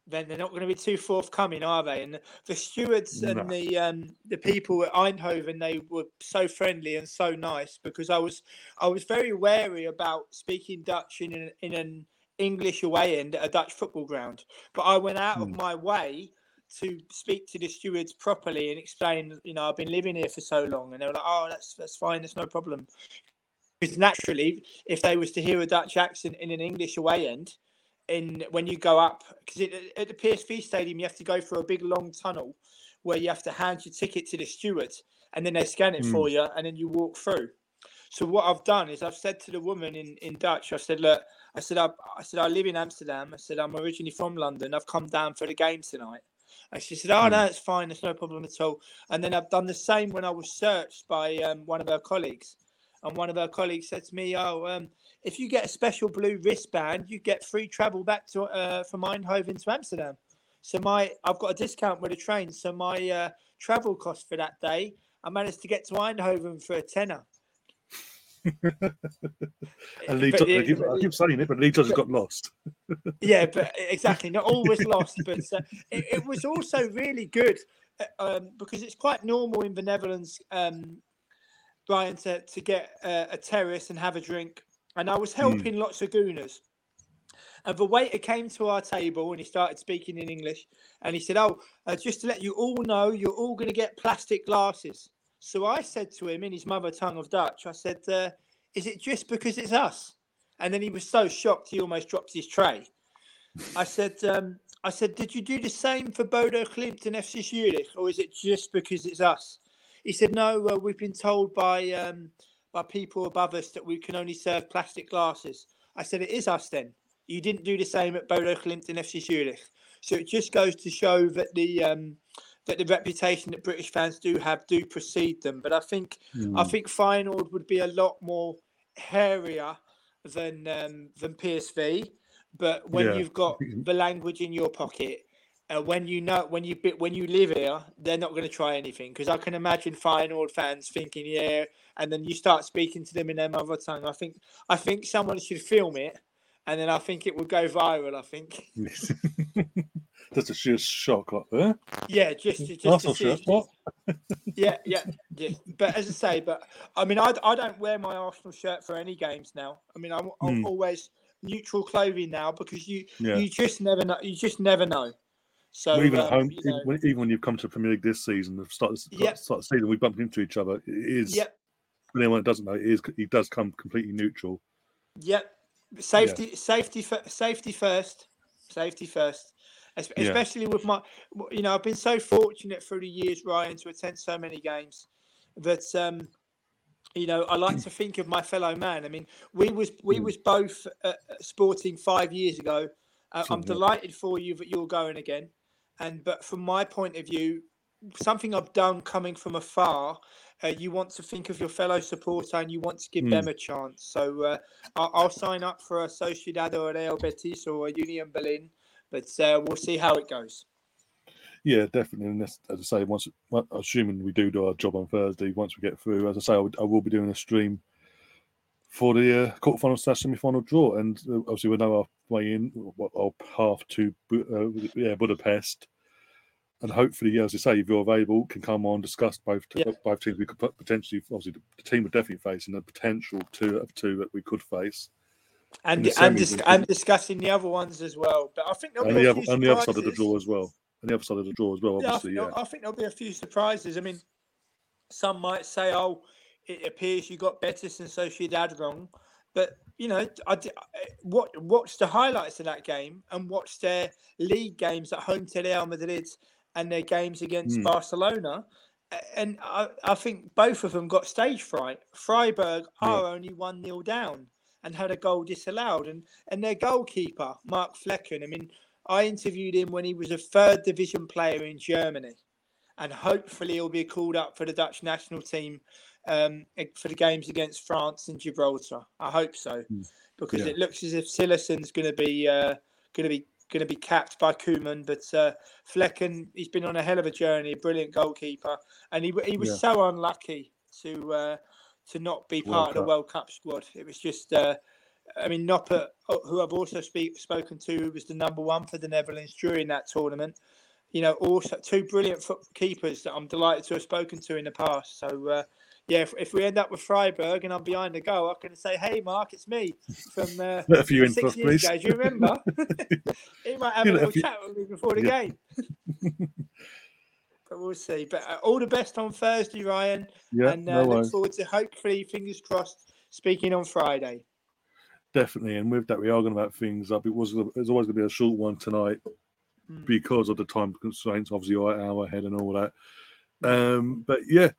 B: then they're not going to be too forthcoming, are they? And the stewards no. and the um, the people at Eindhoven, they were so friendly and so nice because I was I was very wary about speaking Dutch in an, in an English away end at a Dutch football ground, but I went out mm. of hmm. my way to speak to the stewards properly and explain, you know, I've been living here for so long, and they were like, "Oh, that's that's fine, that's no problem." Because naturally, if they was to hear a Dutch accent in an English away end, in when you go up, because at the PSV stadium you have to go through a big long tunnel where you have to hand your ticket to the steward, and then they scan it mm. for you, and then you walk through. So what I've done is I've said to the woman in, in Dutch, I said, look, I said I, I said I live in Amsterdam. I said I'm originally from London. I've come down for the game tonight. And she said, "Oh mm. no, it's fine. It's no problem at all." And then I've done the same when I was searched by um, one of her colleagues and one of our colleagues said to me, "Oh, um, if you get a special blue wristband, you get free travel back to uh, from Eindhoven to Amsterdam." So my I've got a discount with a train, so my uh, travel cost for that day, I managed to get to Eindhoven for a tenner.
A: and Lee, I, keep, I keep saying it, but Lee just got lost.
B: yeah, but exactly, not always lost, but uh, it, it, was also really good uh, um, because it's quite normal in the Netherlands um, Brian to, to get uh, a terrace and have a drink. And I was hmm. helping mm. lots of gooners. And the waiter came to our table and he started speaking in English. And he said, Oh, uh, just to let you all know, you're all going to get plastic glasses. So I said to him in his mother tongue of Dutch, I said, uh, Is it just because it's us? And then he was so shocked he almost dropped his tray. I said, um, I said, Did you do the same for Bodo Glimt and FC Zurich, or is it just because it's us? He said, "No, uh, we've been told by um, by people above us that we can only serve plastic glasses." I said, "It is us then. You didn't do the same at Bodo Glimt and FC Zurich." So it just goes to show that the um, that the reputation that British fans do have do precede them. But I think mm. I think Feyenoord would be a lot more hairier than um, than PSV. But when yeah. you've got the language in your pocket, uh, when you know when you bit when you live here, they're not going to try anything because I can imagine Feyenoord fans thinking, yeah, and then you start speaking to them in their mother tongue. I think I think someone should film it, and then I think it would go viral. I think.
A: That's a sheer shock, like there.
B: Yeah, just, just Arsenal shirt. What? yeah, yeah, yeah. But as I say, but I mean, I, I don't wear my Arsenal shirt for any games now. I mean, I'm, I'm mm. always neutral clothing now because you yeah. you just never know. You just never know. So
A: well, even um, at home, you know, even, when you've come to the Premier League this season, the start, yep. start the season, we bumped into each other. It is. Yep. For anyone that doesn't know, it is he does come completely neutral.
B: Yep. Safety, safety, safety first. Safety first. Es-
A: Yeah.
B: Especially with my, you know, I've been so fortunate through the years, Ryan, to attend so many games that, um, you know, I like to think of my fellow man. I mean, we was we
A: Mm.
B: was both uh, sporting five years ago. Uh, I'm delighted for you that you're going again, and but from my point of view, something I've done coming from afar, uh, you want to think of your fellow supporter and you want to give
A: Mm.
B: them a chance. So uh, I'll, I'll sign up for a Sociedad or a Real Betis or a Union Berlin, but uh, we'll see how it goes.
A: Yeah, definitely. And as I say, once assuming we do do our job on Thursday, once we get through, as I say, I, would- I will be doing a stream for the uh, quarterfinal slash semi-final draw, and uh, obviously we know our way in, what our path to uh, yeah Budapest, and hopefully, as I say, if you're available, can come on discuss both t-
B: Yeah.
A: both teams we could put- potentially, obviously, the, team we're definitely facing, the potential two of two that we could face,
B: And,
A: the
B: and, dis- and discussing the other ones as well. But I think there'll
A: and
B: be
A: the
B: a
A: other and the other side of the draw as well, and the other side of the draw as well,
B: Yeah, I
A: obviously,
B: think,
A: yeah.
B: I think there'll be a few surprises. I mean, some might say, "Oh, it appears you got Betis and Sociedad wrong," but you know, I, what watch the highlights of that game and watch their league games at home to Real Madrid and their games against
A: Hmm.
B: Barcelona. And I, I think both of them got stage fright. Freiburg
A: Yeah.
B: are only one 0 down and had a goal disallowed, and and their goalkeeper Mark Flekken. I mean, I interviewed him when he was a third division player in Germany, and hopefully he'll be called up for the Dutch national team um, for the games against France and Gibraltar. I hope so,
A: Mm.
B: because
A: Yeah.
B: it looks as if Cillessen's going to be uh, going to be going to be capped by Koeman. but uh, Flekken he's been on a hell of a journey, a brilliant goalkeeper, and he he was
A: Yeah.
B: so unlucky to uh, to not be
A: World
B: part of the
A: Cup.
B: World Cup squad. It was just. Uh, I mean, Noppert, who I've also speak, spoken to, was the number one for the Netherlands during that tournament. You know, also two brilliant keepers that I'm delighted to have spoken to in the past. So, uh, yeah, if, if we end up with Freiburg and I'm behind the goal, I can say, "Hey, Mark, it's me from uh,
A: a few
B: six years
A: please.
B: ago. Do you remember?" he might have a little
A: you-
B: chat with me before the
A: Yeah.
B: game. but we'll see. But uh, all the best on Thursday, Ryan,
A: Yeah,
B: and uh,
A: no
B: look
A: worries.
B: forward to hopefully, fingers crossed, speaking on Friday.
A: Definitely, and with that, we are going to wrap things up. It was it's always going to be a short one tonight
B: Mm.
A: because of the time constraints. Obviously, our hour ahead and all that. Um, but yeah,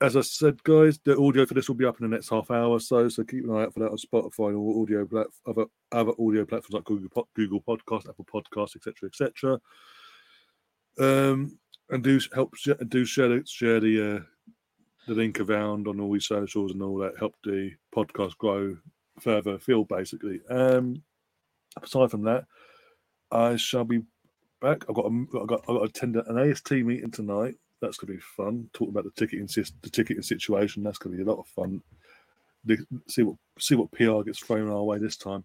A: as I said, guys, the audio for this will be up in the next half hour or so. So keep an eye out for that on Spotify and all audio other other audio platforms like Google Google Podcast, Apple Podcast, etc., etc. Um, and do help do share the, share the uh, the link around on all these socials and all that. Help the podcast grow further afield, basically. Um, aside from that, I shall be back. I've got a, I've got I've got to attend an AST meeting tonight. That's going to be fun. Talking about the ticketing the ticketing situation. That's going to be a lot of fun. See what see what PR gets thrown our way this time.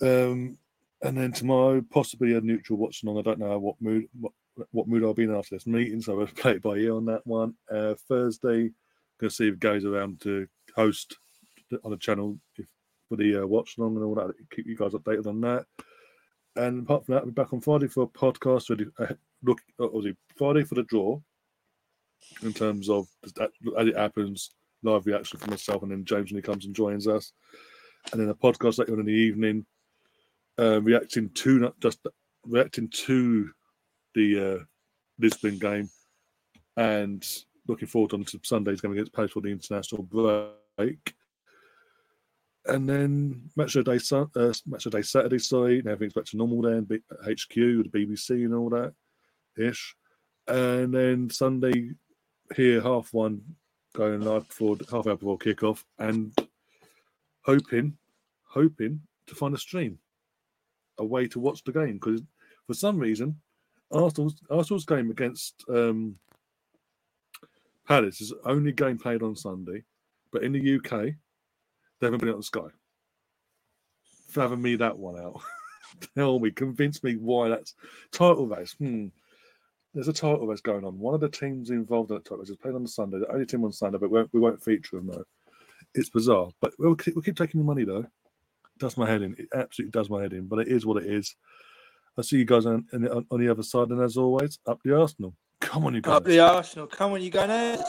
A: Um, and then tomorrow, possibly a neutral watching on. I don't know what mood what, what mood I'll be in after this meeting, so I'll play it by ear on that one. Uh, Thursday, going to see if goes around to host on the channel if, for the uh, watch and all that. Keep you guys updated on that. And apart from that, I'll be back on Friday for a podcast. Ready, uh, look, uh, obviously Friday for the draw. In terms of as it happens, live reaction from myself, and then James when he comes and joins us, and then a podcast later on in the evening, uh, reacting to not just reacting to the uh, Lisbon game, and looking forward on to Sunday's game against Paris for the international break. And then match of the day, uh, match of day Saturday, sorry, and everything's back to normal then, HQ, the BBC and all that ish. And then Sunday here, half one, going live before half hour before kickoff, and hoping, hoping to find a stream, a way to watch the game because for some reason, Arsenal's Arsenal's game against um, Palace is only game played on Sunday, but in the UK, they haven't been on Sky. Fathom me that one out. Tell me, convince me why that's title race. Hmm. There's a title race going on. One of the teams involved in that title race is playing on Sunday. The only team on Sunday, but we won't, we won't feature them though. It's bizarre, but we'll keep, we'll keep taking the money though. It does my head in. It absolutely does my head in. But it is what it is. I'll see you guys on, on, on the other side, and as always, up the Arsenal. Come on, you guys.
B: Up the Arsenal. Come on, you Gunners.